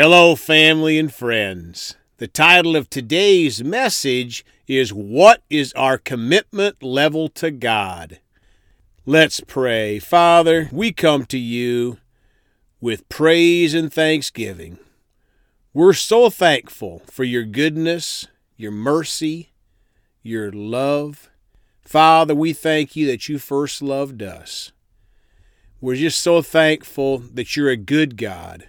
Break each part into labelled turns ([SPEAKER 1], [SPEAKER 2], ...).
[SPEAKER 1] Hello, family and friends. The title of today's message is What is Our Commitment Level to God? Let's pray. Father, we come to you with praise and thanksgiving. We're so thankful for your goodness, your mercy, your love. Father, we thank you that you first loved us. We're just so thankful that you're a good God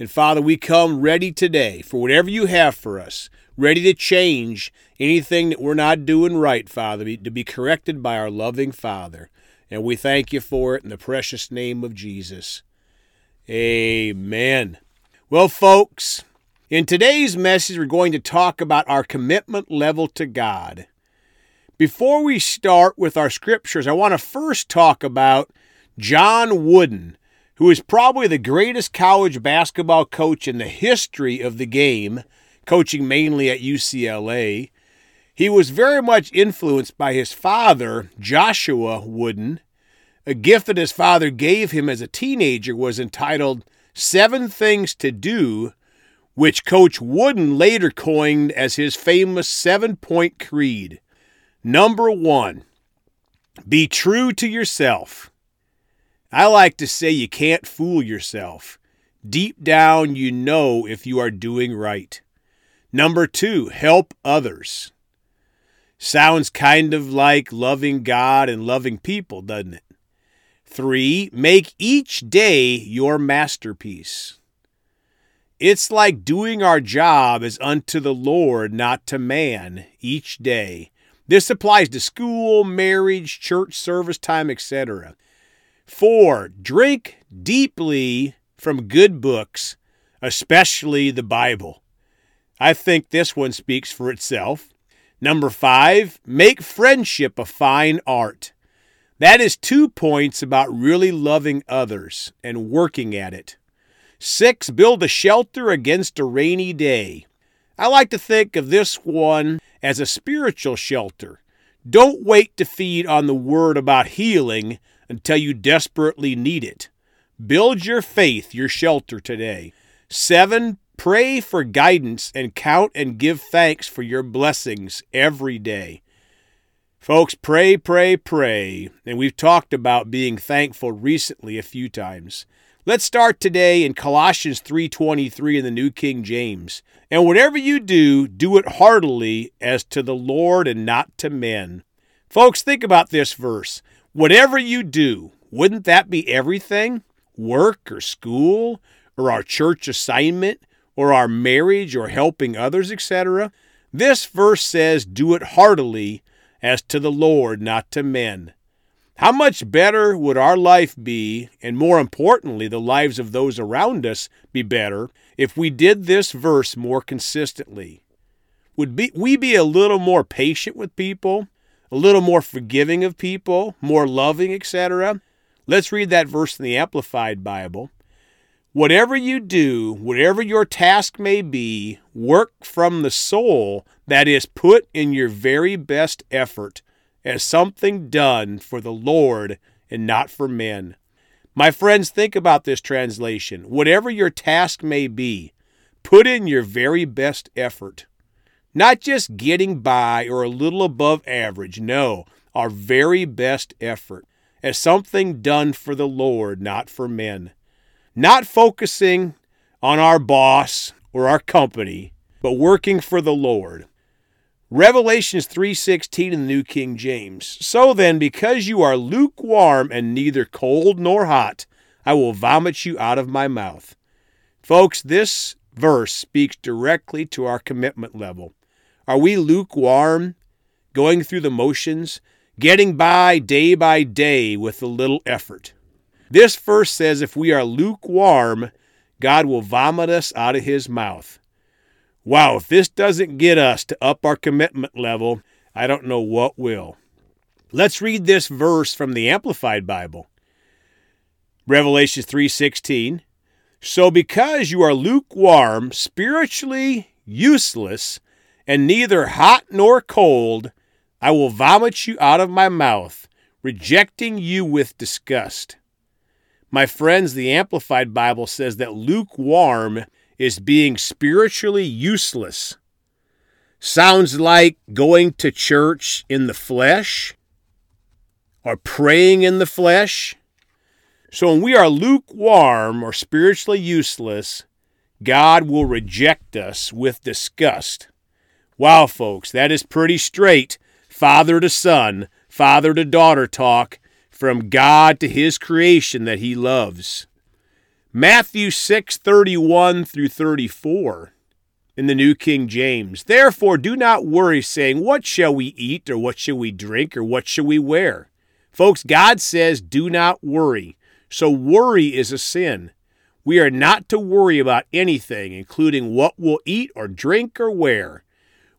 [SPEAKER 1] and Father, we come ready today for whatever you have for us, ready to change anything that we're not doing right, Father, to be corrected by our loving Father. And we thank you for it in the precious name of Jesus. Amen. Well, folks, in today's message, we're going to talk about our commitment level to God. Before we start with our scriptures, I want to first talk about John Wooden who is probably the greatest college basketball coach in the history of the game, coaching mainly at UCLA. He was very much influenced by his father, Joshua Wooden. A gift that his father gave him as a teenager was entitled Seven Things to Do, which Coach Wooden later coined as his famous seven point creed. Number one, be true to yourself. I like to say you can't fool yourself. Deep down, you know if you are doing right. Number two, help others. Sounds kind of like loving God and loving people, doesn't it? Three, make each day your masterpiece. It's like doing our job as unto the Lord, not to man, each day. This applies to school, marriage, church service time, etc. Four, drink deeply from good books, especially the Bible. I think this one speaks for itself. Number five, make friendship a fine art. That is two points about really loving others and working at it. Six, build a shelter against a rainy day. I like to think of this one as a spiritual shelter. Don't wait to feed on the word about healing until you desperately need it. Build your faith, your shelter today. Seven, pray for guidance and count and give thanks for your blessings every day. Folks, pray, pray, pray. And we've talked about being thankful recently a few times. Let's start today in Colossians 3:23 in the New King James. And whatever you do, do it heartily as to the Lord and not to men. Folks, think about this verse. Whatever you do, wouldn't that be everything? Work or school or our church assignment or our marriage or helping others, etc. This verse says, Do it heartily as to the Lord, not to men. How much better would our life be, and more importantly, the lives of those around us be better, if we did this verse more consistently? Would be, we be a little more patient with people? A little more forgiving of people, more loving, etc. Let's read that verse in the Amplified Bible. Whatever you do, whatever your task may be, work from the soul that is put in your very best effort as something done for the Lord and not for men. My friends, think about this translation. Whatever your task may be, put in your very best effort. Not just getting by or a little above average, no, our very best effort as something done for the Lord, not for men. Not focusing on our boss or our company, but working for the Lord. Revelations 3:16 in the New King James. So then because you are lukewarm and neither cold nor hot, I will vomit you out of my mouth. Folks, this verse speaks directly to our commitment level. Are we lukewarm, going through the motions, getting by day by day with a little effort? This verse says if we are lukewarm, God will vomit us out of his mouth. Wow, if this doesn't get us to up our commitment level, I don't know what will. Let's read this verse from the Amplified Bible. Revelation 3:16. So because you are lukewarm, spiritually useless, and neither hot nor cold, I will vomit you out of my mouth, rejecting you with disgust. My friends, the Amplified Bible says that lukewarm is being spiritually useless. Sounds like going to church in the flesh or praying in the flesh. So when we are lukewarm or spiritually useless, God will reject us with disgust. Wow, folks, that is pretty straight father to son, father to daughter talk from God to his creation that he loves. Matthew 6:31 through 34 in the New King James. Therefore do not worry saying, what shall we eat or what shall we drink or what shall we wear? Folks, God says do not worry. So worry is a sin. We are not to worry about anything, including what we'll eat or drink or wear.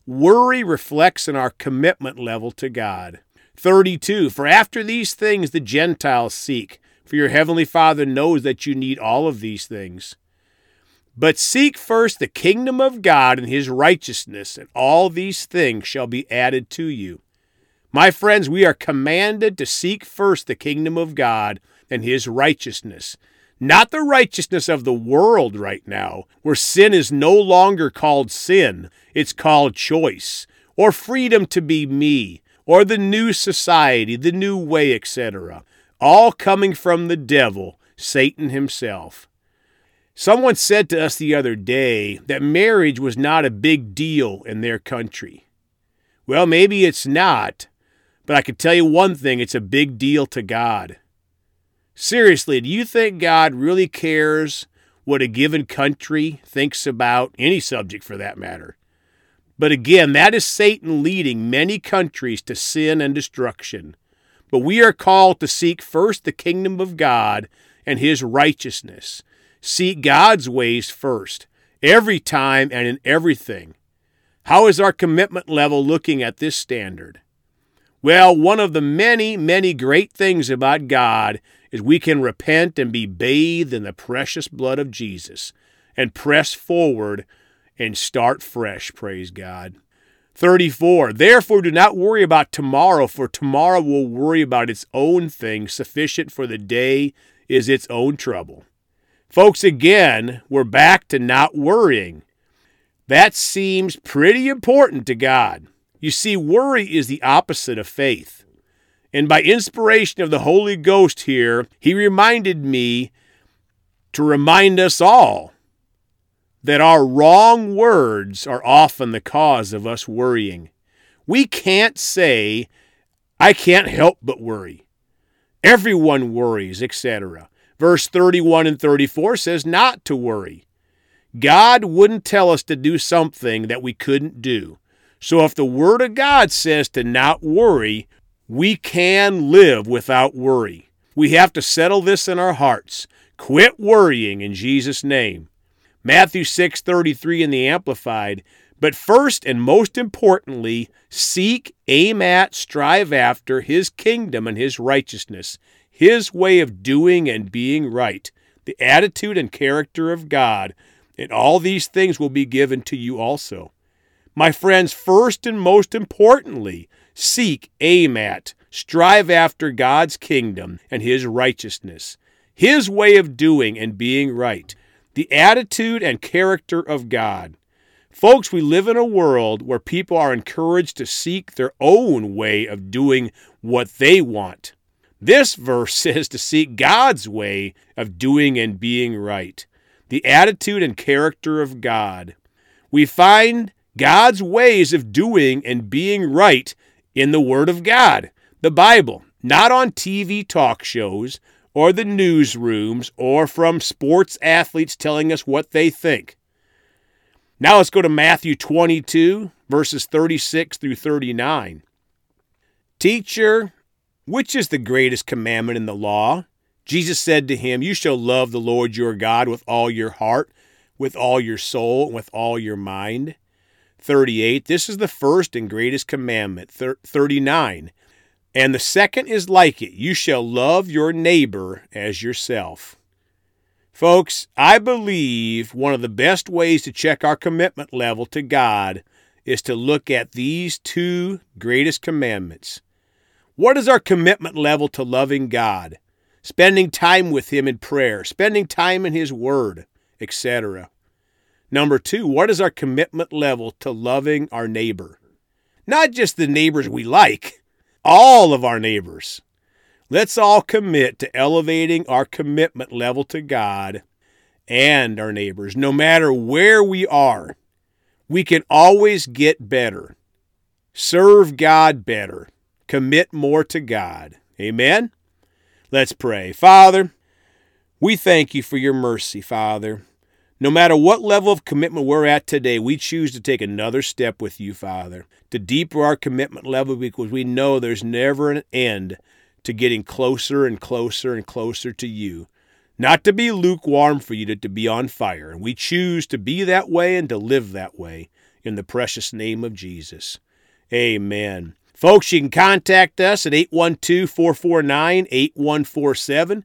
[SPEAKER 1] Worry reflects in our commitment level to God. 32. For after these things the Gentiles seek, for your heavenly Father knows that you need all of these things. But seek first the kingdom of God and his righteousness, and all these things shall be added to you. My friends, we are commanded to seek first the kingdom of God and his righteousness, not the righteousness of the world right now, where sin is no longer called sin, it's called choice, or freedom to be me, or the new society, the new way, etc. All coming from the devil, Satan himself. Someone said to us the other day that marriage was not a big deal in their country. Well, maybe it's not, but I can tell you one thing it's a big deal to God. Seriously, do you think God really cares what a given country thinks about any subject for that matter? But again, that is Satan leading many countries to sin and destruction. But we are called to seek first the kingdom of God and his righteousness. Seek God's ways first, every time and in everything. How is our commitment level looking at this standard? Well, one of the many, many great things about God is we can repent and be bathed in the precious blood of Jesus and press forward and start fresh, praise God. 34. Therefore, do not worry about tomorrow, for tomorrow will worry about its own thing. Sufficient for the day is its own trouble. Folks, again, we're back to not worrying. That seems pretty important to God. You see, worry is the opposite of faith. And by inspiration of the Holy Ghost here, he reminded me to remind us all that our wrong words are often the cause of us worrying. We can't say, I can't help but worry. Everyone worries, etc. Verse 31 and 34 says not to worry. God wouldn't tell us to do something that we couldn't do. So if the Word of God says to not worry, we can live without worry. We have to settle this in our hearts. Quit worrying in Jesus' name. Matthew 6:33 in the Amplified, but first and most importantly, seek, aim at, strive after his kingdom and his righteousness, his way of doing and being right, the attitude and character of God, and all these things will be given to you also. My friends, first and most importantly, seek, aim at, strive after God's kingdom and his righteousness, his way of doing and being right the attitude and character of God. Folks, we live in a world where people are encouraged to seek their own way of doing what they want. This verse says to seek God's way of doing and being right, the attitude and character of God. We find God's ways of doing and being right in the Word of God, the Bible, not on TV talk shows, or the newsrooms or from sports athletes telling us what they think. Now let's go to Matthew 22, verses 36 through 39. Teacher, which is the greatest commandment in the law? Jesus said to him, You shall love the Lord your God with all your heart, with all your soul, and with all your mind. 38. This is the first and greatest commandment. 39. And the second is like it you shall love your neighbor as yourself. Folks, I believe one of the best ways to check our commitment level to God is to look at these two greatest commandments. What is our commitment level to loving God? Spending time with Him in prayer, spending time in His Word, etc. Number two, what is our commitment level to loving our neighbor? Not just the neighbors we like, all of our neighbors. Let's all commit to elevating our commitment level to God and our neighbors. No matter where we are, we can always get better. Serve God better. Commit more to God. Amen? Let's pray. Father, we thank you for your mercy, Father. No matter what level of commitment we're at today, we choose to take another step with you, Father, to deeper our commitment level because we know there's never an end to getting closer and closer and closer to you. Not to be lukewarm for you, to be on fire. And we choose to be that way and to live that way in the precious name of Jesus. Amen. Folks, you can contact us at 812 449 8147.